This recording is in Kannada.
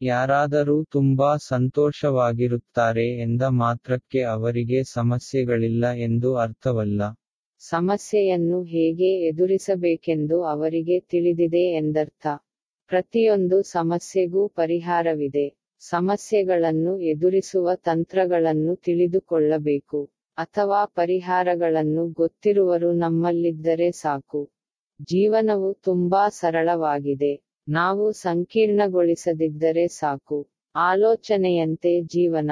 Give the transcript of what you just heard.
ಯಾರಾದರೂ ತುಂಬಾ ಸಂತೋಷವಾಗಿರುತ್ತಾರೆ ಎಂದ ಮಾತ್ರಕ್ಕೆ ಅವರಿಗೆ ಸಮಸ್ಯೆಗಳಿಲ್ಲ ಎಂದು ಅರ್ಥವಲ್ಲ. ಸಮಸ್ಯೆಯನ್ನು ಹೇಗೆ ಎದುರಿಸಬೇಕೆಂದು ಅವರಿಗೆ ತಿಳಿದಿದೆ ಎಂದರ್ಥ. ಪ್ರತಿಯೊಂದು ಸಮಸ್ಯೆಗೂ ಪರಿಹಾರವಿದೆ. ಸಮಸ್ಯೆಗಳನ್ನು ಎದುರಿಸುವ ತಂತ್ರಗಳನ್ನು ತಿಳಿದುಕೊಳ್ಳಬೇಕು. ಅಥವಾ ಪರಿಹಾರಗಳನ್ನು ಗೊತ್ತಿರುವರು ನಮ್ಮಲ್ಲಿದ್ದರೆ ಸಾಕು. ಜೀವನವು ತುಂಬಾ ಸರಳವಾಗಿದೆ. ನಾವು ಸಂಕೀರ್ಣಗೊಳಿಸದಿದ್ದರೆ ಸಾಕು. ಆಲೋಚನೆಯಂತೆ ಜೀವನ.